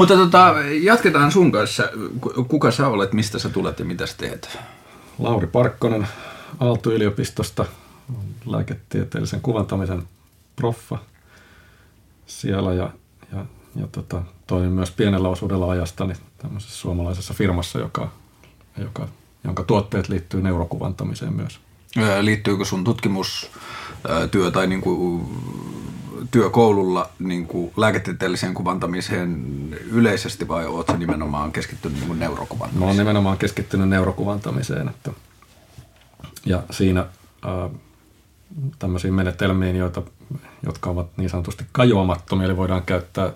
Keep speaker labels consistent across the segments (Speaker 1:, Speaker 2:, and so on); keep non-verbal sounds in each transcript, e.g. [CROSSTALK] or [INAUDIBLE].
Speaker 1: Mutta tota, jatketaan sun kanssa. Kuka sä olet, mistä sä tulet ja mitä sä teet?
Speaker 2: Lauri Parkkonen Aalto-yliopistosta, lääketieteellisen kuvantamisen proffa siellä ja, ja, ja tota, toimin myös pienellä osuudella ajastani tämmöisessä suomalaisessa firmassa, joka, joka, jonka tuotteet liittyy neurokuvantamiseen myös.
Speaker 1: Liittyykö sun tutkimustyö tai niin kuin työkoululla niin kuin lääketieteelliseen kuvantamiseen yleisesti vai oletko nimenomaan keskittynyt niin kuin neurokuvantamiseen?
Speaker 2: Mä oon nimenomaan keskittynyt neurokuvantamiseen. Että, ja siinä äh, tämmöisiin menetelmiin, joita, jotka ovat niin sanotusti kajoamattomia, eli voidaan käyttää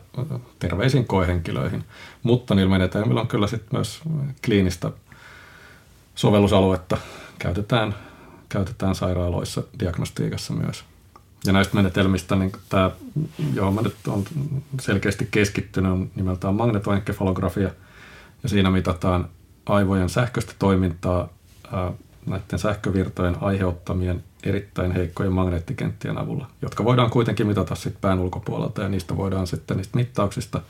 Speaker 2: terveisiin koehenkilöihin. Mutta niillä menetelmillä on kyllä sitten myös kliinistä sovellusaluetta. Käytetään, käytetään sairaaloissa diagnostiikassa myös. Ja näistä menetelmistä niin tämä, johon mä nyt on selkeästi keskittynyt, on nimeltään magnetoenkefalografia. Ja siinä mitataan aivojen sähköistä toimintaa ää, näiden sähkövirtojen aiheuttamien erittäin heikkojen magneettikenttien avulla, jotka voidaan kuitenkin mitata sitten pään ulkopuolelta ja niistä voidaan sitten niistä mittauksista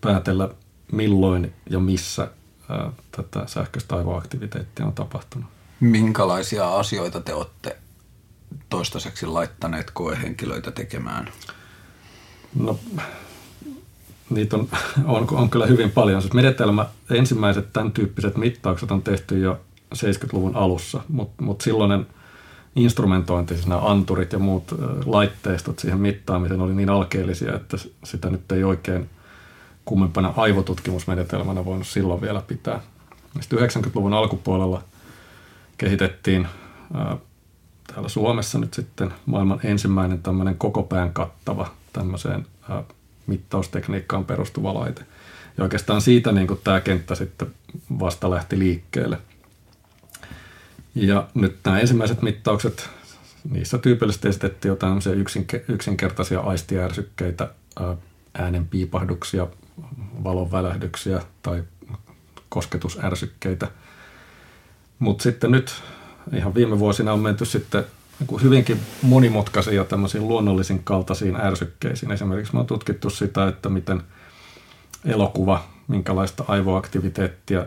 Speaker 2: päätellä milloin ja missä ää, tätä sähköistä aivoaktiviteettia on tapahtunut.
Speaker 1: Minkälaisia asioita te olette toistaiseksi laittaneet koehenkilöitä tekemään?
Speaker 2: No, niitä on, on, on kyllä hyvin paljon. Siis menetelmä, ensimmäiset tämän tyyppiset mittaukset on tehty jo 70-luvun alussa, mutta mut silloinen instrumentointi, siis nämä anturit ja muut laitteistot siihen mittaamiseen oli niin alkeellisia, että sitä nyt ei oikein kummempana aivotutkimusmenetelmänä voinut silloin vielä pitää. Sitten 90-luvun alkupuolella kehitettiin täällä Suomessa nyt sitten maailman ensimmäinen tämmöinen koko pään kattava tämmöiseen ää, mittaustekniikkaan perustuva laite. Ja oikeastaan siitä niin kuin tämä kenttä sitten vasta lähti liikkeelle. Ja nyt nämä ensimmäiset mittaukset, niissä tyypillisesti esitettiin jo tämmöisiä yksinke- yksinkertaisia aistiärsykkeitä, ää, äänen piipahduksia, valon välähdyksiä tai kosketusärsykkeitä. Mutta sitten nyt ihan viime vuosina on menty sitten niin hyvinkin monimutkaisia tämmöisiin luonnollisin kaltaisiin ärsykkeisiin. Esimerkiksi me on tutkittu sitä, että miten elokuva, minkälaista aivoaktiviteettia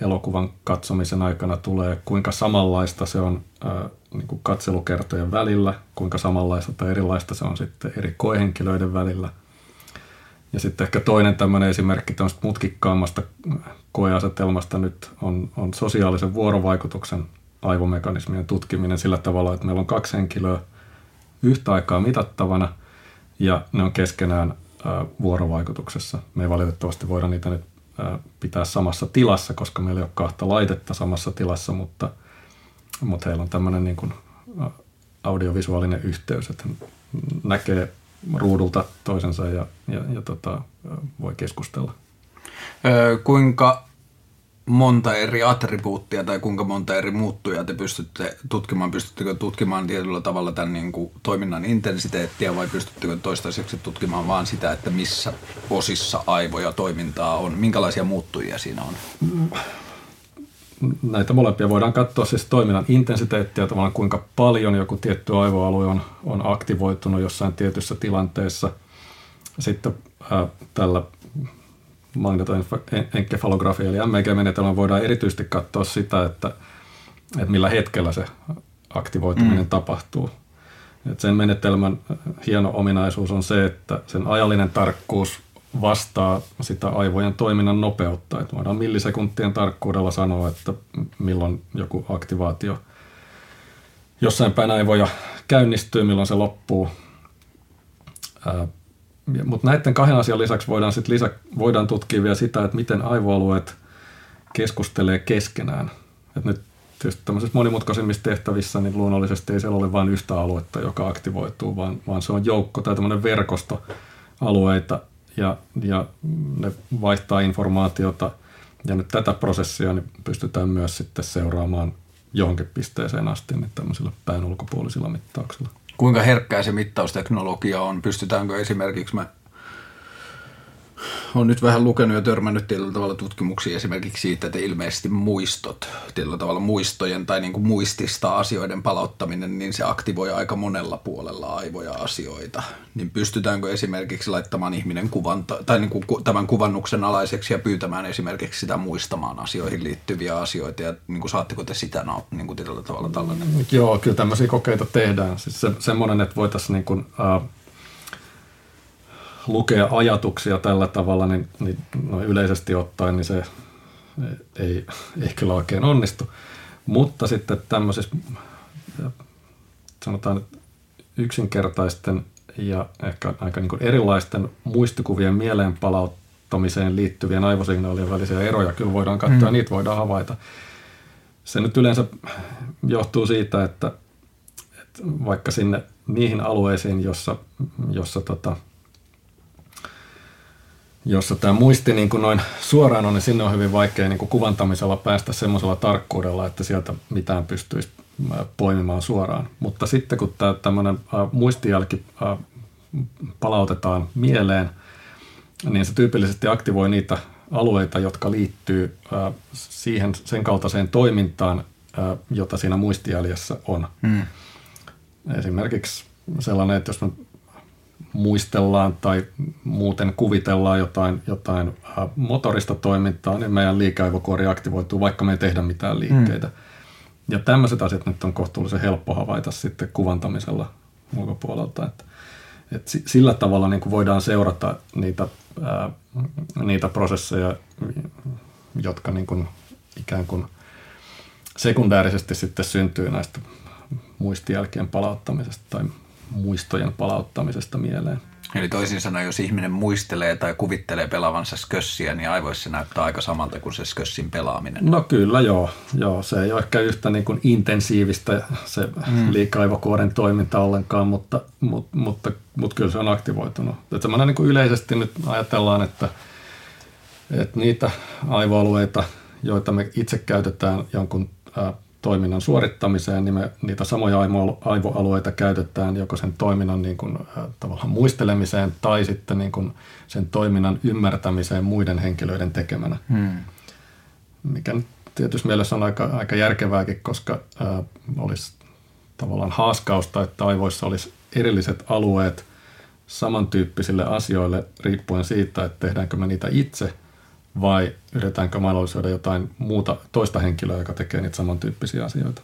Speaker 2: elokuvan katsomisen aikana tulee, kuinka samanlaista se on niin kuin katselukertojen välillä, kuinka samanlaista tai erilaista se on sitten eri koehenkilöiden välillä. Ja sitten ehkä toinen tämmöinen esimerkki tämmöistä mutkikkaammasta koeasetelmasta nyt on, on sosiaalisen vuorovaikutuksen aivomekanismien tutkiminen sillä tavalla, että meillä on kaksi henkilöä yhtä aikaa mitattavana ja ne on keskenään vuorovaikutuksessa. Me ei valitettavasti voida niitä nyt pitää samassa tilassa, koska meillä ei ole kahta laitetta samassa tilassa, mutta, mutta heillä on tämmöinen niin kuin audiovisuaalinen yhteys, että näkee ruudulta toisensa ja, ja, ja tota, voi keskustella.
Speaker 1: Öö, kuinka monta eri attribuuttia tai kuinka monta eri muuttujaa te pystytte tutkimaan? Pystyttekö tutkimaan tietyllä tavalla tämän niin kuin toiminnan intensiteettiä vai pystyttekö toistaiseksi tutkimaan vain sitä, että missä osissa aivoja toimintaa on? Minkälaisia muuttujia siinä on?
Speaker 2: Näitä molempia voidaan katsoa siis toiminnan intensiteettiä, tavallaan kuinka paljon joku tietty aivoalue on, on aktivoitunut jossain tietyssä tilanteessa. Sitten ää, tällä magnetoenkefalografia eli MEG-menetelmä voidaan erityisesti katsoa sitä, että, että millä hetkellä se aktivoituminen mm. tapahtuu. Et sen menetelmän hieno ominaisuus on se, että sen ajallinen tarkkuus vastaa sitä aivojen toiminnan nopeutta. Et voidaan millisekuntien tarkkuudella sanoa, että milloin joku aktivaatio jossain päin aivoja käynnistyy, milloin se loppuu. Mutta näiden kahden asian lisäksi voidaan, sit lisä, voidaan tutkia vielä sitä, että miten aivoalueet keskustelee keskenään. Et nyt tietysti tämmöisissä monimutkaisimmissa tehtävissä niin luonnollisesti ei siellä ole vain yhtä aluetta, joka aktivoituu, vaan, vaan se on joukko tai tämmöinen verkosto alueita ja, ja ne vaihtaa informaatiota. Ja nyt tätä prosessia niin pystytään myös sitten seuraamaan johonkin pisteeseen asti niin tämmöisillä pään ulkopuolisilla mittauksilla.
Speaker 1: Kuinka herkkää se mittausteknologia on? Pystytäänkö esimerkiksi me olen nyt vähän lukenut ja törmännyt tietyllä tavalla tutkimuksia esimerkiksi siitä, että ilmeisesti muistot, tietyllä tavalla muistojen tai niin kuin muistista asioiden palauttaminen, niin se aktivoi aika monella puolella aivoja asioita. Niin pystytäänkö esimerkiksi laittamaan ihminen kuvan, tai niin kuin tämän kuvannuksen alaiseksi ja pyytämään esimerkiksi sitä muistamaan asioihin liittyviä asioita ja niin kuin saatteko te sitä niin kuin tietyllä tavalla tällainen?
Speaker 2: Joo, kyllä tämmöisiä kokeita tehdään. Siis se, semmoinen, että voitaisiin niin kuin, uh, lukea ajatuksia tällä tavalla, niin, niin no yleisesti ottaen niin se ei, ei kyllä oikein onnistu. Mutta sitten tämmöisissä sanotaan yksinkertaisten ja ehkä aika niin erilaisten muistikuvien mieleen palauttamiseen liittyvien aivosignaalien välisiä eroja kyllä voidaan katsoa, mm. niitä voidaan havaita. Se nyt yleensä johtuu siitä, että, että vaikka sinne niihin alueisiin, jossa, jossa tota, jossa tämä muisti niin kuin noin suoraan on, niin sinne on hyvin vaikea niin kuin kuvantamisella päästä semmoisella tarkkuudella, että sieltä mitään pystyisi poimimaan suoraan. Mutta sitten kun tämä tämmöinen muistijälki palautetaan mieleen, niin se tyypillisesti aktivoi niitä alueita, jotka liittyy siihen sen kaltaiseen toimintaan, jota siinä muistijäljessä on. Hmm. Esimerkiksi sellainen, että jos me muistellaan tai muuten kuvitellaan jotain, jotain äh, motorista toimintaa, niin meidän liikeaivokuori aktivoituu, vaikka me ei tehdä mitään liikkeitä. Mm. Ja tämmöiset asiat nyt on kohtuullisen helppo havaita sitten kuvantamisella ulkopuolelta. Että, että sillä tavalla niin kuin voidaan seurata niitä, ää, niitä prosesseja, jotka niin kuin ikään kuin sekundäärisesti sitten syntyy näistä muistijälkien palauttamisesta tai muistojen palauttamisesta mieleen.
Speaker 1: Eli toisin sanoen, jos ihminen muistelee tai kuvittelee pelaavansa skössiä, niin aivoissa se näyttää aika samalta kuin se skössin pelaaminen.
Speaker 2: No kyllä joo. joo se ei ole ehkä yhtä niin kuin intensiivistä se mm. liikaivokuoren toiminta ollenkaan, mutta, mutta, mutta, mutta kyllä se on aktivoitunut. Että niin kuin yleisesti nyt ajatellaan, että, että niitä aivoalueita, joita me itse käytetään jonkun toiminnan suorittamiseen, niin me niitä samoja aivoalueita käytetään joko sen toiminnan niin kuin, tavallaan muistelemiseen tai sitten niin kuin sen toiminnan ymmärtämiseen muiden henkilöiden tekemänä. Hmm. Mikä tietysti mielessä on aika, aika järkevääkin, koska äh, olisi tavallaan haaskausta, että aivoissa olisi erilliset alueet samantyyppisille asioille riippuen siitä, että tehdäänkö me niitä itse – vai yritetäänkö mahdollisuuden jotain muuta toista henkilöä, joka tekee niitä samantyyppisiä asioita?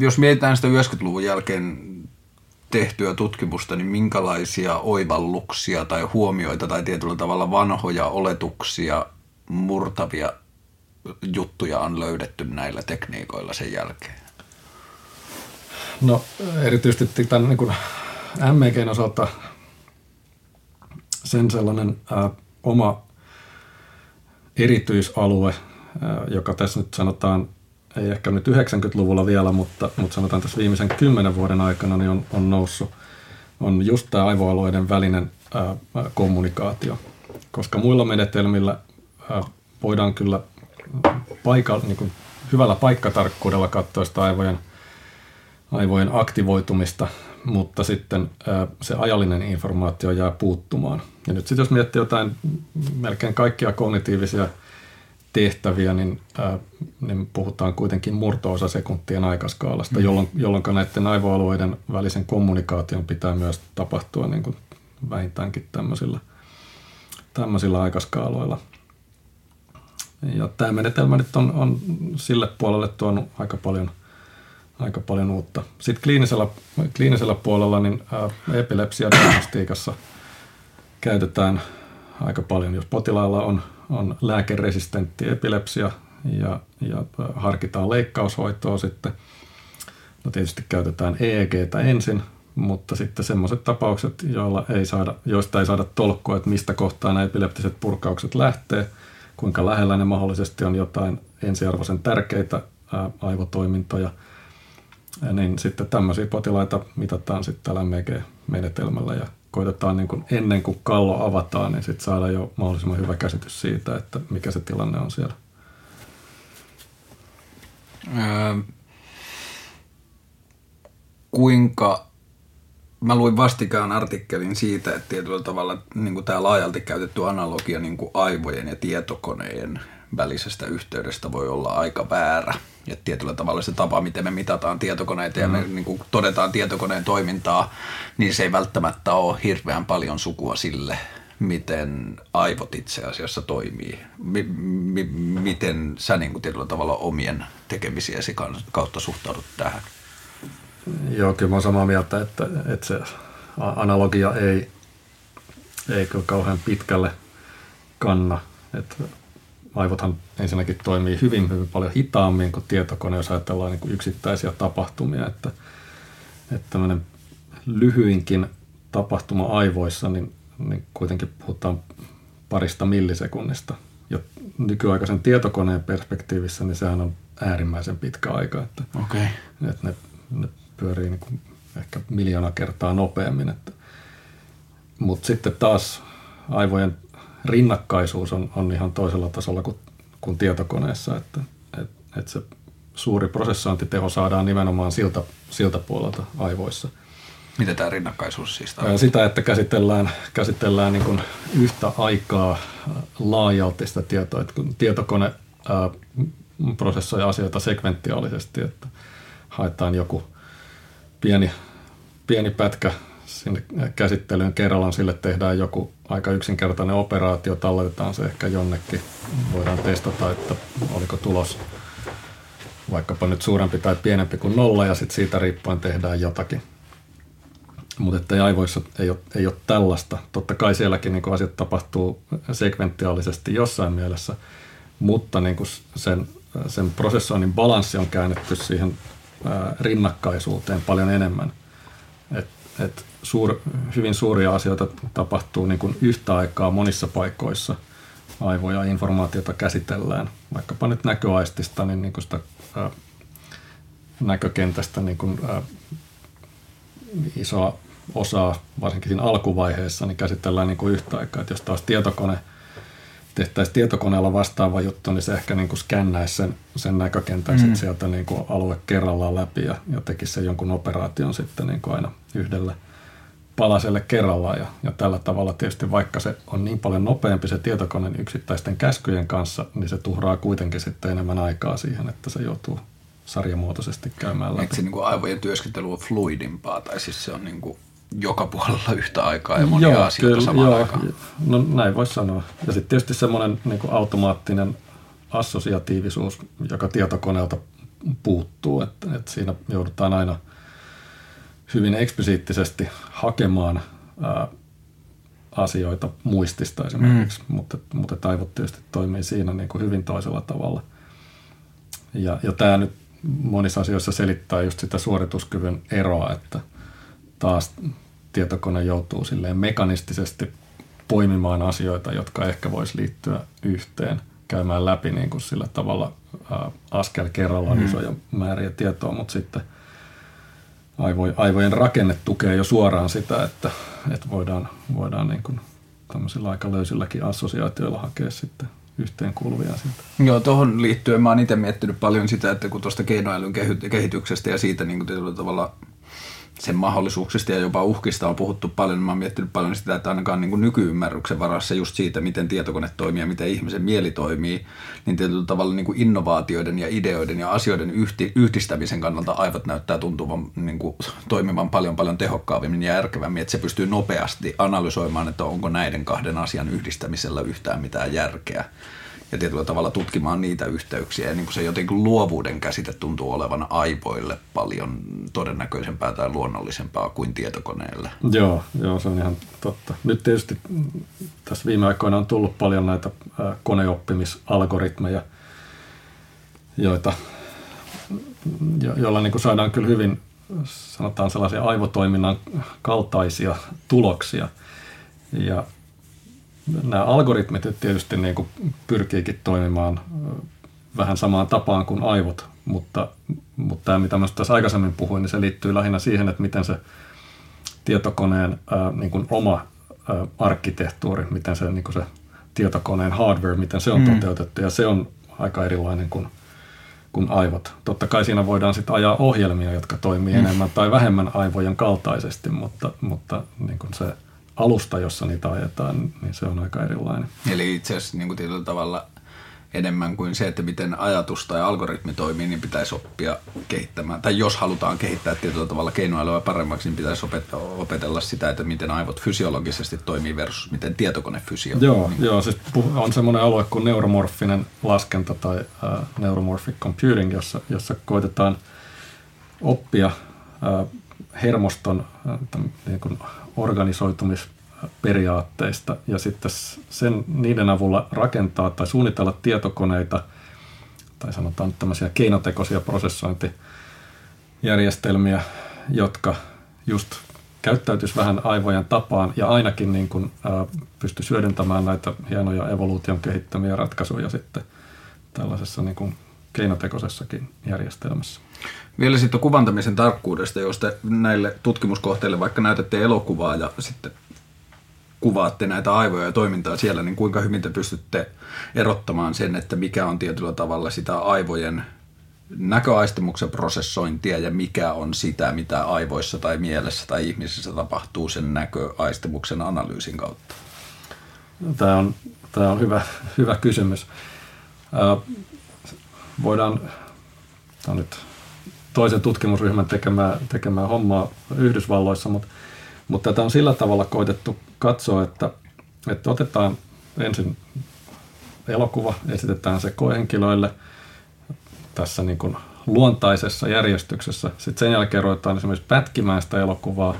Speaker 1: Jos mietitään sitä 90-luvun jälkeen tehtyä tutkimusta, niin minkälaisia oivalluksia tai huomioita tai tietyllä tavalla vanhoja oletuksia murtavia juttuja on löydetty näillä tekniikoilla sen jälkeen?
Speaker 2: No erityisesti tämän niin kuin MEGn osalta sen sellainen ää, oma erityisalue, joka tässä nyt sanotaan, ei ehkä nyt 90-luvulla vielä, mutta, mutta sanotaan tässä viimeisen kymmenen vuoden aikana niin on, on noussut, on just tämä aivoalueiden välinen ää, kommunikaatio. Koska muilla menetelmillä voidaan kyllä paikalla, niin kuin hyvällä paikkatarkkuudella katsoa sitä aivojen, aivojen aktivoitumista, mutta sitten se ajallinen informaatio jää puuttumaan – ja nyt sitten jos miettii jotain melkein kaikkia kognitiivisia tehtäviä, niin, ää, niin puhutaan kuitenkin murto-osa sekuntien aikaskaalasta, mm. jolloin, jolloin näiden aivoalueiden välisen kommunikaation pitää myös tapahtua niin kuin vähintäänkin tämmöisillä, tämmöisillä aikaskaaloilla. Ja tämä menetelmä nyt on, on sille puolelle tuonut aika paljon, aika paljon uutta. Sitten kliinisellä, kliinisellä puolella niin epilepsia-diagnostiikassa – käytetään aika paljon, jos potilailla on, on lääkeresistentti epilepsia ja, ja harkitaan leikkaushoitoa sitten. No tietysti käytetään EEGtä ensin, mutta sitten semmoiset tapaukset, joilla ei saada, joista ei saada tolkkua, että mistä kohtaa nämä epileptiset purkaukset lähtee, kuinka lähellä ne mahdollisesti on jotain ensiarvoisen tärkeitä aivotoimintoja, niin sitten tämmöisiä potilaita mitataan sitten tällä MEG-menetelmällä ja koitetaan niin kuin ennen kuin kallo avataan, niin sitten saada jo mahdollisimman hyvä käsitys siitä, että mikä se tilanne on siellä.
Speaker 1: Öö, kuinka mä luin vastikään artikkelin siitä, että tietyllä tavalla niin tämä laajalti käytetty analogia niin kuin aivojen ja tietokoneen välisestä yhteydestä voi olla aika väärä. Ja tietyllä tavalla se tapa, miten me mitataan tietokoneita ja me mm. niin kuin todetaan tietokoneen toimintaa, niin se ei välttämättä ole hirveän paljon sukua sille, miten aivot itse asiassa toimii. M- m- miten sä niin kuin tietyllä tavalla omien tekemisiesi kautta suhtaudut tähän?
Speaker 2: Joo, kyllä mä olen samaa mieltä, että, että se analogia ei, ei kauhean pitkälle kanna. Että aivothan ensinnäkin toimii hyvin, hyvin paljon hitaammin kuin tietokone, jos ajatellaan niin kuin yksittäisiä tapahtumia. Että, että tämmöinen lyhyinkin tapahtuma aivoissa, niin, niin kuitenkin puhutaan parista millisekunnista. Ja nykyaikaisen tietokoneen perspektiivissä, niin sehän on äärimmäisen pitkä aika. Että,
Speaker 1: okay.
Speaker 2: että ne, ne pyörii niin kuin ehkä miljoona kertaa nopeammin. Että. Mutta sitten taas aivojen rinnakkaisuus on, on ihan toisella tasolla kuin, kuin tietokoneessa, että et, et se suuri prosessointiteho saadaan nimenomaan siltä, siltä puolelta aivoissa.
Speaker 1: Mitä tämä rinnakkaisuus siis tarkoittaa?
Speaker 2: Sitä, että käsitellään, käsitellään niin kuin yhtä aikaa laajalti sitä tietoa, että kun tietokone ää, prosessoi asioita sekventiaalisesti, että haetaan joku – pieni, pieni pätkä sinne käsittelyyn kerrallaan, sille tehdään joku aika yksinkertainen operaatio, talletetaan se ehkä jonnekin, voidaan testata, että oliko tulos vaikkapa nyt suurempi tai pienempi kuin nolla ja sitten siitä riippuen tehdään jotakin. Mutta että aivoissa ei ole, ei ole tällaista. Totta kai sielläkin niin asiat tapahtuu sekventiaalisesti jossain mielessä, mutta niin sen, sen prosessoinnin balanssi on käännetty siihen rinnakkaisuuteen paljon enemmän. Et, et suur, hyvin suuria asioita tapahtuu niin kuin yhtä aikaa monissa paikoissa. Aivoja ja informaatiota käsitellään. Vaikkapa nyt näköaistista, niin, niin kuin sitä ää, näkökentästä niin kuin, ää, isoa osaa, varsinkin siinä alkuvaiheessa, niin käsitellään niin kuin yhtä aikaa. Et jos taas tietokone – tehtäisiin tietokoneella vastaava juttu, niin se ehkä niin kuin skännäisi sen, sen näkökentän mm. sieltä niin kuin alue kerrallaan läpi ja, ja tekisi sen jonkun operaation sitten niin kuin aina yhdellä palaselle kerrallaan. Ja, ja tällä tavalla tietysti vaikka se on niin paljon nopeampi se tietokoneen yksittäisten käskyjen kanssa, niin se tuhraa kuitenkin sitten enemmän aikaa siihen, että se joutuu sarjamuotoisesti käymään läpi.
Speaker 1: Eikö se niin kuin aivojen työskentely on fluidimpaa, tai siis se on niin kuin joka puolella yhtä aikaa ja monia joo, asioita kyllä, samaan joo, aikaan.
Speaker 2: No näin voisi sanoa. Ja sitten tietysti semmoinen niin automaattinen assosiatiivisuus, joka tietokoneelta puuttuu, että, että siinä joudutaan aina hyvin eksplisiittisesti hakemaan ää, asioita muistista esimerkiksi, mm. mutta, mutta taivot tietysti toimii siinä niin kuin hyvin toisella tavalla. Ja, ja tämä nyt monissa asioissa selittää just sitä suorituskyvyn eroa, että – taas tietokone joutuu silleen mekanistisesti poimimaan asioita, jotka ehkä voisi liittyä yhteen, käymään läpi niin kuin sillä tavalla ää, askel kerrallaan mm. isoja määriä tietoa, mutta sitten aivojen rakenne tukee jo suoraan sitä, että, että voidaan, voidaan niin kuin tämmöisillä aika löysilläkin assosiaatioilla hakea sitten yhteen kuuluvia asioita.
Speaker 1: Joo, tuohon liittyen mä oon itse miettinyt paljon sitä, että kun tuosta keinoälyn kehityksestä ja siitä niin kuin tavalla sen mahdollisuuksista ja jopa uhkista on puhuttu paljon. Mä oon miettinyt paljon sitä, että ainakaan niin nykyymmärryksen varassa just siitä, miten tietokone toimii ja miten ihmisen mieli toimii, niin tietyllä tavalla niin kuin innovaatioiden ja ideoiden ja asioiden yhti, yhdistämisen kannalta aivot näyttää tuntuvan niin kuin, toimivan paljon paljon tehokkaammin ja järkevämmin, että se pystyy nopeasti analysoimaan, että onko näiden kahden asian yhdistämisellä yhtään mitään järkeä ja tietyllä tavalla tutkimaan niitä yhteyksiä. Ja niin kuin se jotenkin luovuuden käsite tuntuu olevan aivoille paljon todennäköisempää tai luonnollisempaa kuin tietokoneelle.
Speaker 2: Joo, joo, se on ihan totta. Nyt tietysti tässä viime aikoina on tullut paljon näitä koneoppimisalgoritmeja, joita, jo, joilla niin kuin saadaan kyllä hyvin sanotaan sellaisia aivotoiminnan kaltaisia tuloksia. Ja nämä algoritmit tietysti niin kuin pyrkiikin toimimaan vähän samaan tapaan kuin aivot, mutta, mutta tämä, mitä mä tässä aikaisemmin puhuin, niin se liittyy lähinnä siihen, että miten se tietokoneen ää, niin kuin oma ää, arkkitehtuuri, miten se, niin kuin se tietokoneen hardware, miten se on mm. toteutettu, ja se on aika erilainen kuin, kuin aivot. Totta kai siinä voidaan sitten ajaa ohjelmia, jotka toimii mm. enemmän tai vähemmän aivojen kaltaisesti, mutta, mutta niin kuin se alusta, jossa niitä ajetaan, niin se on aika erilainen.
Speaker 1: Eli itse asiassa niin kuin tietyllä tavalla enemmän kuin se, että miten ajatus tai algoritmi toimii, niin pitäisi oppia kehittämään. Tai jos halutaan kehittää tietyllä tavalla keinoälyä paremmaksi, niin pitäisi opetella sitä, että miten aivot fysiologisesti toimii versus miten tietokone fysiologisesti.
Speaker 2: Joo, niin. joo siis on semmoinen alue kuin neuromorfinen laskenta tai uh, neuromorphic computing, jossa, jossa koitetaan oppia uh, hermoston uh, niin kuin organisoitumis periaatteista ja sitten sen, niiden avulla rakentaa tai suunnitella tietokoneita tai sanotaan tämmöisiä keinotekoisia prosessointijärjestelmiä, jotka just käyttäytyisi vähän aivojen tapaan ja ainakin niin kuin, ää, pysty hyödyntämään näitä hienoja evoluution kehittämiä ratkaisuja sitten tällaisessa niin kuin keinotekoisessakin järjestelmässä.
Speaker 1: Vielä sitten kuvantamisen tarkkuudesta, jos te näille tutkimuskohteille vaikka näytätte elokuvaa ja sitten kuvaatte näitä aivoja ja toimintaa siellä, niin kuinka hyvin te pystytte erottamaan sen, että mikä on tietyllä tavalla sitä aivojen näköaistimuksen prosessointia ja mikä on sitä, mitä aivoissa tai mielessä tai ihmisessä tapahtuu sen näköaistimuksen analyysin kautta?
Speaker 2: Tämä on, tämä on hyvä, hyvä kysymys. Voidaan, tämä on nyt toisen tutkimusryhmän tekemää, tekemää hommaa Yhdysvalloissa, mutta mutta tätä on sillä tavalla koitettu katsoa, että, että otetaan ensin elokuva, esitetään se koehenkilöille tässä niin kuin luontaisessa järjestyksessä. Sitten sen jälkeen ruvetaan esimerkiksi pätkimään sitä elokuvaa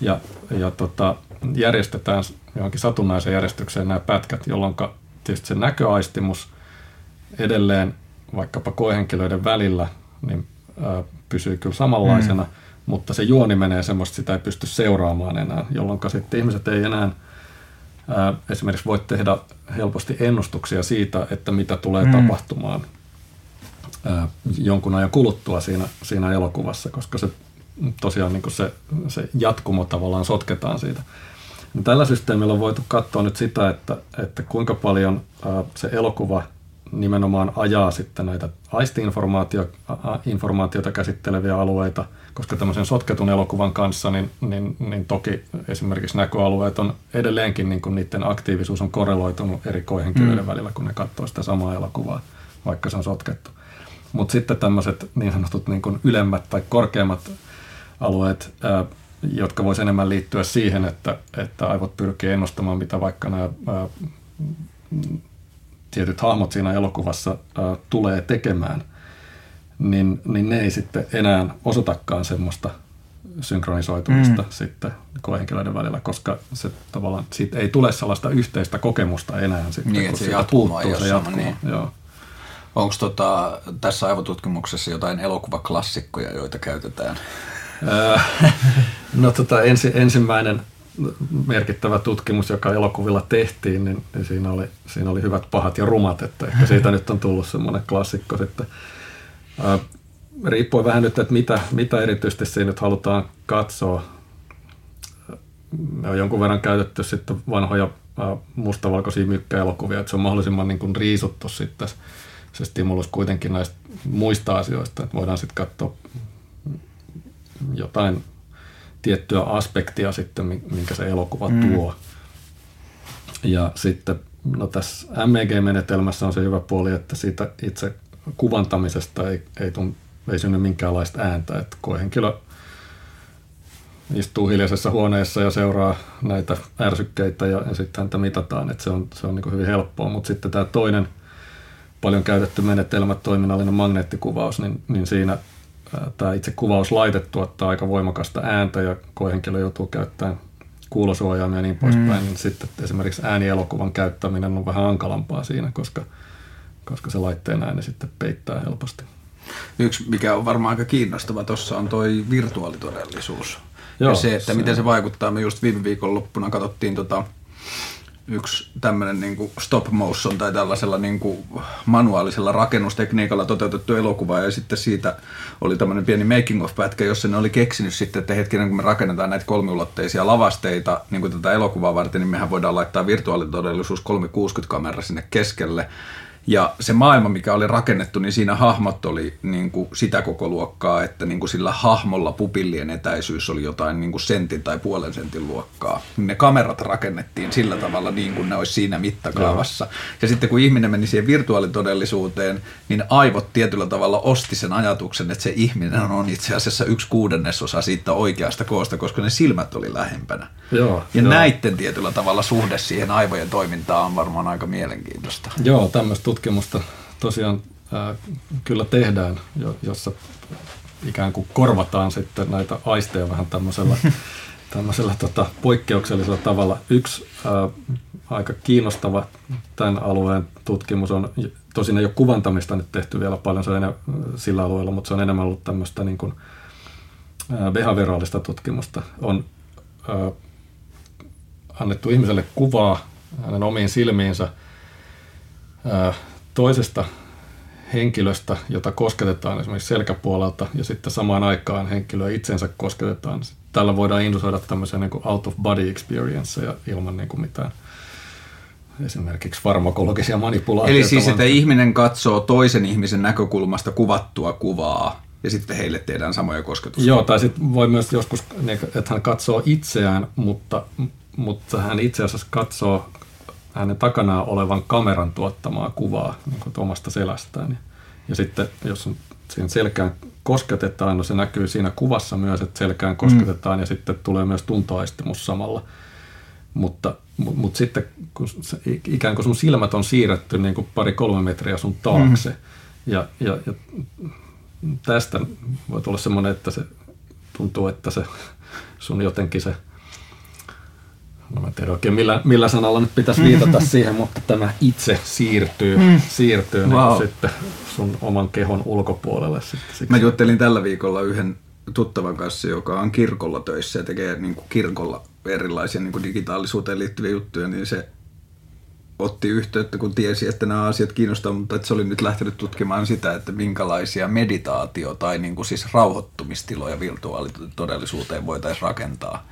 Speaker 2: ja, ja tota, järjestetään johonkin satunnaiseen järjestykseen nämä pätkät, jolloin tietysti se näköaistimus edelleen vaikkapa koehenkilöiden välillä niin, ää, pysyy kyllä samanlaisena, mm mutta se juoni menee semmoista, sitä ei pysty seuraamaan enää, jolloin sitten ihmiset ei enää ää, esimerkiksi voi tehdä helposti ennustuksia siitä, että mitä tulee mm. tapahtumaan ää, jonkun ajan kuluttua siinä, siinä elokuvassa, koska se tosiaan niin se, se jatkumo tavallaan sotketaan siitä. No, tällä systeemillä on voitu katsoa nyt sitä, että, että kuinka paljon ää, se elokuva nimenomaan ajaa sitten näitä aistiinformaatiota käsitteleviä alueita – koska tämmöisen sotketun elokuvan kanssa, niin, niin, niin toki esimerkiksi näköalueet on edelleenkin, niin kuin niiden aktiivisuus on korreloitunut eri koehenkilöiden mm. välillä, kun ne katsoo sitä samaa elokuvaa, vaikka se on sotkettu. Mutta sitten tämmöiset niin sanotut niin kuin ylemmät tai korkeammat alueet, ää, jotka voisi enemmän liittyä siihen, että, että aivot pyrkii ennustamaan, mitä vaikka nämä ää, tietyt hahmot siinä elokuvassa ää, tulee tekemään – niin, niin ne ei sitten enää osoitakaan semmoista synkronisoitumista mm. sitten koehenkilöiden välillä, koska se tavallaan siitä ei tule sellaista yhteistä kokemusta enää sitten,
Speaker 1: niin, kun se puuttuu se jatkuma. Niin. Joo. Onko tota, tässä aivotutkimuksessa jotain elokuvaklassikkoja, joita käytetään? [LAUGHS]
Speaker 2: no tota, ensi, ensimmäinen merkittävä tutkimus, joka elokuvilla tehtiin, niin, niin siinä, oli, siinä oli hyvät, pahat ja rumat, että ehkä siitä [LAUGHS] nyt on tullut semmoinen klassikko sitten riippuu vähän nyt, että mitä, mitä erityisesti siinä nyt halutaan katsoa. Me on jonkun verran käytetty sitten vanhoja mustavalkoisia mykkäelokuvia, että se on mahdollisimman niin kuin riisuttu sitten se stimulus kuitenkin näistä muista asioista, että voidaan sitten katsoa jotain tiettyä aspektia sitten, minkä se elokuva mm. tuo. Ja sitten no tässä MEG-menetelmässä on se hyvä puoli, että siitä itse kuvantamisesta ei, ei, tun, ei synny minkäänlaista ääntä. Että koehenkilö istuu hiljaisessa huoneessa ja seuraa näitä ärsykkeitä ja, ja sitten häntä mitataan, että se on, se on niin hyvin helppoa. Mutta sitten tämä toinen paljon käytetty menetelmä, toiminnallinen magneettikuvaus, niin, niin siinä tämä itse kuvauslaite tuottaa aika voimakasta ääntä ja koehenkilö joutuu käyttämään kuulosuojaimia ja niin poispäin, mm. niin sitten esimerkiksi äänielokuvan käyttäminen on vähän hankalampaa siinä, koska – koska se laitteen ääni sitten peittää helposti.
Speaker 1: Yksi, mikä on varmaan aika kiinnostava tuossa, on toi virtuaalitodellisuus. Joo, ja se, että se... miten se vaikuttaa. Me just viime viikon loppuna katsottiin tota, yksi tämmöinen niin stop motion tai tällaisella niin kuin manuaalisella rakennustekniikalla toteutettu elokuva ja sitten siitä oli tämmöinen pieni making of pätkä, jossa ne oli keksinyt sitten, että hetkinen kun me rakennetaan näitä kolmiulotteisia lavasteita niin kuin tätä elokuvaa varten, niin mehän voidaan laittaa virtuaalitodellisuus 360-kamera sinne keskelle Ja se maailma, mikä oli rakennettu, niin siinä hahmot oli niin kuin sitä koko luokkaa, että niin kuin sillä hahmolla pupillien etäisyys oli jotain niin kuin sentin tai puolen sentin luokkaa. Ne kamerat rakennettiin sillä tavalla niin kuin ne olisi siinä mittakaavassa. Joo. Ja sitten kun ihminen meni siihen virtuaalitodellisuuteen, niin aivot tietyllä tavalla osti sen ajatuksen, että se ihminen on itse asiassa yksi kuudennesosa siitä oikeasta koosta, koska ne silmät oli lähempänä.
Speaker 2: Joo,
Speaker 1: ja
Speaker 2: joo.
Speaker 1: näiden tietyllä tavalla suhde siihen aivojen toimintaan on varmaan aika mielenkiintoista.
Speaker 2: Joo, tämmöistä tutkimusta tosiaan ää, kyllä tehdään, jo, jossa ikään kuin korvataan sitten näitä aisteja vähän tämmöisellä, [LAUGHS] tämmöisellä tota, poikkeuksellisella tavalla. Yksi ää, aika kiinnostava tämän alueen tutkimus on, tosin ei ole kuvantamista nyt tehty vielä paljon se on enää, sillä alueella, mutta se on enemmän ollut tämmöistä niin kuin, ää, behavioraalista tutkimusta. On ää, annettu ihmiselle kuvaa hänen omiin silmiinsä toisesta henkilöstä, jota kosketetaan esimerkiksi selkäpuolelta, ja sitten samaan aikaan henkilöä itsensä kosketetaan. Tällä voidaan indusoida tämmöisiä niin kuin out of body experienceja ilman niin kuin mitään esimerkiksi farmakologisia manipulaatioita.
Speaker 1: Eli siis, että ihminen katsoo toisen ihmisen näkökulmasta kuvattua kuvaa, ja sitten heille tehdään samoja kosketuksia.
Speaker 2: Joo, tai sitten voi myös joskus, niin, että hän katsoo itseään, mutta, mutta hän itse asiassa katsoo hänen takanaan olevan kameran tuottamaa kuvaa niin kuin omasta selästään. Ja, ja sitten jos on siihen selkään kosketetaan, no se näkyy siinä kuvassa myös, että selkään kosketetaan mm. ja sitten tulee myös tuntoaistimus samalla. Mutta, mutta, mutta sitten kun se, ikään kuin sun silmät on siirretty niin kuin pari-kolme metriä sun taakse mm. ja, ja, ja tästä voi tulla semmoinen, että se tuntuu, että se sun jotenkin se no mä en tiedä oikein millä, millä sanalla nyt pitäisi viitata [LAUGHS] siihen, mutta tämä itse siirtyy, mm. siirtyy wow. niin sitten sun oman kehon ulkopuolelle. Sitten,
Speaker 1: siksi. Mä juttelin tällä viikolla yhden tuttavan kanssa, joka on kirkolla töissä ja tekee niin kuin kirkolla erilaisia niin kuin digitaalisuuteen liittyviä juttuja, niin se otti yhteyttä, kun tiesi, että nämä asiat kiinnostaa, mutta että se oli nyt lähtenyt tutkimaan sitä, että minkälaisia meditaatio- tai niin kuin siis rauhoittumistiloja virtuaalitodellisuuteen voitaisiin rakentaa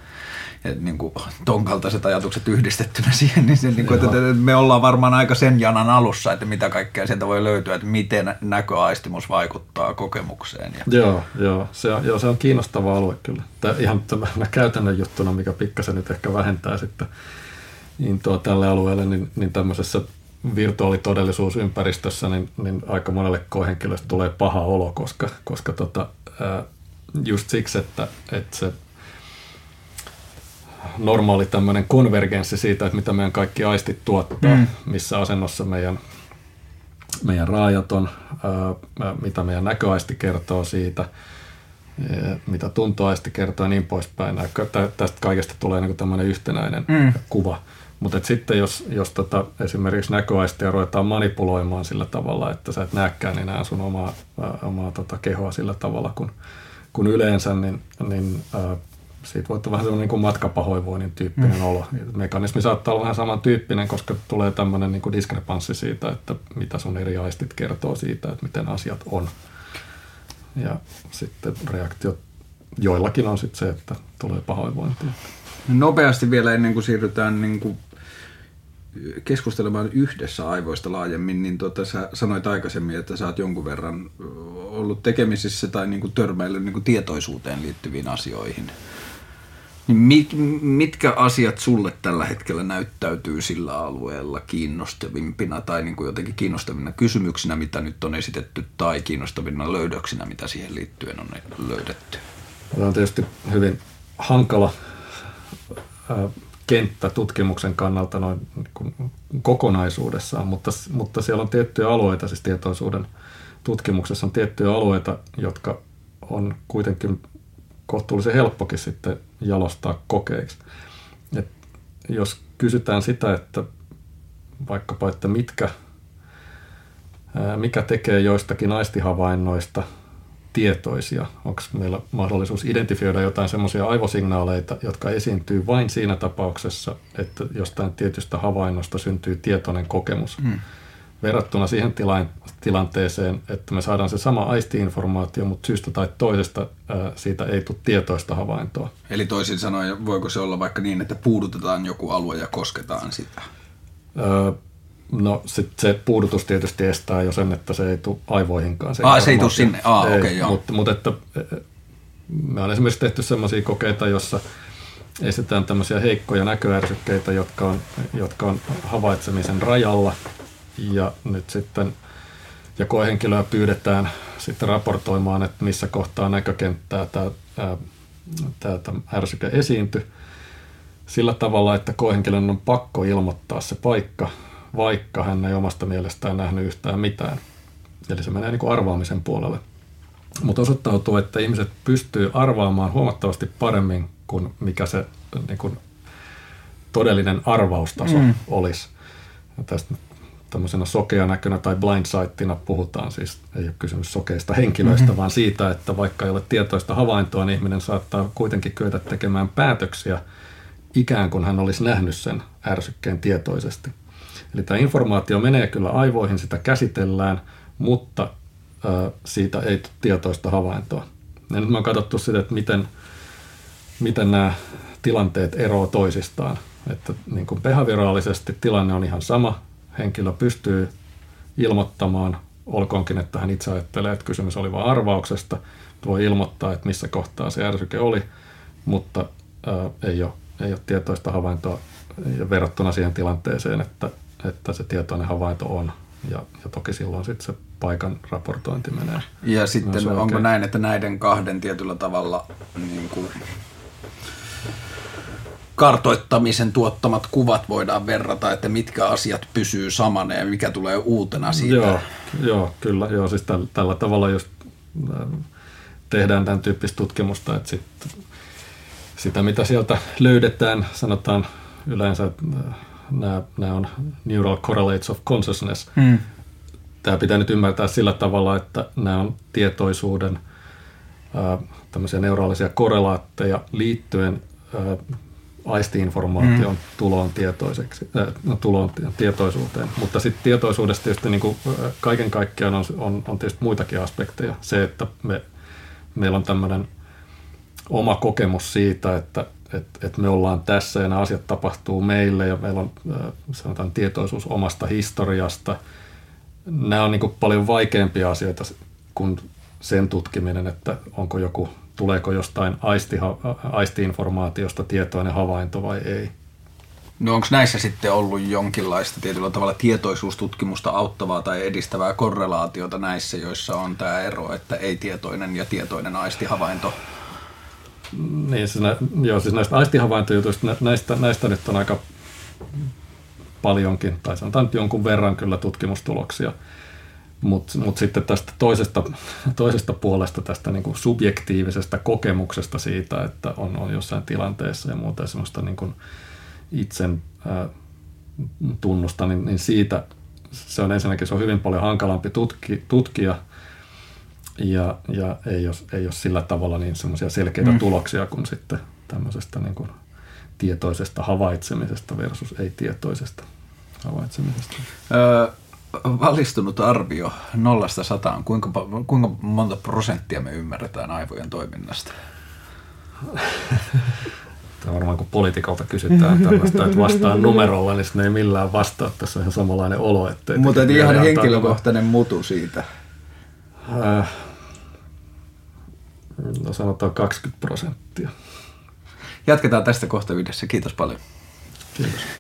Speaker 1: niin kuin ton kaltaiset ajatukset yhdistettynä siihen, niin, se, niin kuin, että, että me ollaan varmaan aika sen janan alussa, että mitä kaikkea sieltä voi löytyä, että miten näköaistimus vaikuttaa kokemukseen. Ja...
Speaker 2: Joo, joo, se on, joo, se on kiinnostava alue kyllä. Tämä, ihan tämä käytännön juttuna, mikä pikkasen nyt ehkä vähentää sitten intoa tälle alueelle, niin, niin tämmöisessä virtuaalitodellisuusympäristössä, niin, niin aika monelle koehenkilöstä tulee paha olo, koska, koska tota, ää, just siksi, että, että se normaali tämmöinen konvergenssi siitä, että mitä meidän kaikki aistit tuottaa, mm. missä asennossa meidän, meidän raajat on, ää, mitä meidän näköaisti kertoo siitä, ää, mitä tuntoaisti kertoo ja niin poispäin. Tästä kaikesta tulee niin tämmöinen yhtenäinen mm. kuva. Mutta sitten jos, jos tota, esimerkiksi näköaistia ruvetaan manipuloimaan sillä tavalla, että sä et näekään enää sun omaa, ää, omaa tota, kehoa sillä tavalla kuin kun yleensä, niin, niin ää, siitä voi olla vähän sellainen niin matkapahoinvoinnin tyyppinen mm. olo. Mekanismi saattaa olla vähän samantyyppinen, koska tulee tämmöinen niin diskrepanssi siitä, että mitä sun eri aistit kertoo siitä, että miten asiat on. Ja sitten reaktiot joillakin on sitten se, että tulee pahoinvointia.
Speaker 1: Nopeasti vielä ennen kuin siirrytään niin kuin keskustelemaan yhdessä aivoista laajemmin, niin tuota, sä sanoit aikaisemmin, että sä oot jonkun verran ollut tekemisissä tai niin kuin törmäillyt niin kuin tietoisuuteen liittyviin asioihin. Niin mitkä asiat sulle tällä hetkellä näyttäytyy sillä alueella kiinnostavimpina tai niin kuin jotenkin kiinnostavina kysymyksinä, mitä nyt on esitetty, tai kiinnostavina löydöksinä, mitä siihen liittyen on löydetty?
Speaker 2: Tämä on tietysti hyvin hankala kenttä tutkimuksen kannalta noin niin kokonaisuudessaan, mutta, mutta siellä on tiettyjä alueita, siis tietoisuuden tutkimuksessa on tiettyjä alueita, jotka on kuitenkin kohtuullisen helppokin sitten jalostaa kokeiksi. Et jos kysytään sitä, että vaikkapa, että mitkä, mikä tekee joistakin aistihavainnoista tietoisia, onko meillä mahdollisuus identifioida jotain semmoisia aivosignaaleita, jotka esiintyy vain siinä tapauksessa, että jostain tietystä havainnosta syntyy tietoinen kokemus. Mm verrattuna siihen tilanteeseen, että me saadaan se sama aistiinformaatio, mutta syystä tai toisesta ää, siitä ei tule tietoista havaintoa.
Speaker 1: Eli toisin sanoen, voiko se olla vaikka niin, että puudutetaan joku alue ja kosketaan sitä?
Speaker 2: Öö, No sit se puudutus tietysti estää jo sen, että se ei tule aivoihinkaan.
Speaker 1: Se, Aa, se ei tule sinne, Aa, okei, okay, joo.
Speaker 2: Mutta, mutta että me on esimerkiksi tehty sellaisia kokeita, jossa estetään tämmöisiä heikkoja näköärsykkeitä, jotka on, jotka on havaitsemisen rajalla. Ja nyt sitten ja koehenkilöä pyydetään sitten raportoimaan, että missä kohtaa näkökenttää tämä, tämä, tämä ärsyke esiintyi sillä tavalla, että koehenkilön on pakko ilmoittaa se paikka, vaikka hän ei omasta mielestään nähnyt yhtään mitään. Eli se menee niin kuin arvaamisen puolelle. Mutta osoittautuu, että ihmiset pystyy arvaamaan huomattavasti paremmin kuin mikä se niin kuin todellinen arvaustaso mm. olisi. Ja tästä tämmöisenä näkönä tai blindsightina puhutaan, siis ei ole kysymys sokeista henkilöistä, mm-hmm. vaan siitä, että vaikka ei ole tietoista havaintoa, niin ihminen saattaa kuitenkin kyetä tekemään päätöksiä ikään kuin hän olisi nähnyt sen ärsykkeen tietoisesti. Eli tämä informaatio menee kyllä aivoihin, sitä käsitellään, mutta äh, siitä ei tietoista havaintoa. Ja nyt me on katsottu sitä, että miten, miten nämä tilanteet eroavat toisistaan. Että niin kuin behavioraalisesti tilanne on ihan sama, henkilö pystyy ilmoittamaan, olkoonkin, että hän itse ajattelee, että kysymys oli vain arvauksesta, voi ilmoittaa, että missä kohtaa se ärsyke oli, mutta ää, ei, ole, ei ole tietoista havaintoa verrattuna siihen tilanteeseen, että, että se tietoinen havainto on. Ja, ja toki silloin sitten se paikan raportointi menee.
Speaker 1: Ja sitten onko oikein. näin, että näiden kahden tietyllä tavalla niin kuin kartoittamisen tuottamat kuvat voidaan verrata, että mitkä asiat pysyy samana ja mikä tulee uutena siitä.
Speaker 2: Joo, joo kyllä. Joo, siis tällä, tällä tavalla just äh, tehdään tämän tyyppistä tutkimusta, että sit, sitä mitä sieltä löydetään, sanotaan yleensä, äh, nämä, nämä on neural correlates of consciousness. Mm. Tämä pitää nyt ymmärtää sillä tavalla, että nämä on tietoisuuden äh, tämmöisiä neuraalisia korrelaatteja liittyen aistiinformaation mm. tuloon, tietoiseksi, äh, no, tuloon tietoisuuteen. Mutta sitten tietoisuudesta tietysti niin kuin kaiken kaikkiaan on, on, on tietysti muitakin aspekteja. Se, että me, meillä on tämmöinen oma kokemus siitä, että et, et me ollaan tässä ja nämä asiat tapahtuu meille ja meillä on sanotaan tietoisuus omasta historiasta. Nämä on niin kuin paljon vaikeampia asioita kuin sen tutkiminen, että onko joku tuleeko jostain aistiha, aistiinformaatiosta tietoinen havainto vai ei.
Speaker 1: No onko näissä sitten ollut jonkinlaista tietyllä tavalla tietoisuustutkimusta auttavaa tai edistävää korrelaatiota näissä, joissa on tämä ero, että ei-tietoinen ja tietoinen aistihavainto?
Speaker 2: Niin, siis, nä, joo, siis näistä aistihavaintojutuista, näistä, näistä nyt on aika paljonkin, tai sanotaan nyt jonkun verran kyllä tutkimustuloksia. Mutta mut sitten tästä toisesta, toisesta puolesta, tästä niinku subjektiivisesta kokemuksesta siitä, että on, on jossain tilanteessa ja muuta semmoista niinku itsen ää, tunnusta, niin, niin siitä se on ensinnäkin se on hyvin paljon hankalampi tutki, tutkia ja, ja ei, ole, ei ole sillä tavalla niin semmoisia selkeitä mm. tuloksia kuin sitten tämmöisestä niin kuin tietoisesta havaitsemisesta versus ei-tietoisesta havaitsemisesta.
Speaker 1: Öö, valistunut arvio nollasta sataan, kuinka, kuinka monta prosenttia me ymmärretään aivojen toiminnasta?
Speaker 2: Tämä varmaan kun politiikalta kysytään tällaista, että vastaan numerolla, niin ne ei millään vastaa. Tässä on ihan samanlainen olo. Että
Speaker 1: Mutta ihan henkilökohtainen mutu siitä. Äh,
Speaker 2: no sanotaan 20 prosenttia.
Speaker 1: Jatketaan tästä kohta yhdessä. Kiitos paljon.
Speaker 2: Kiitos.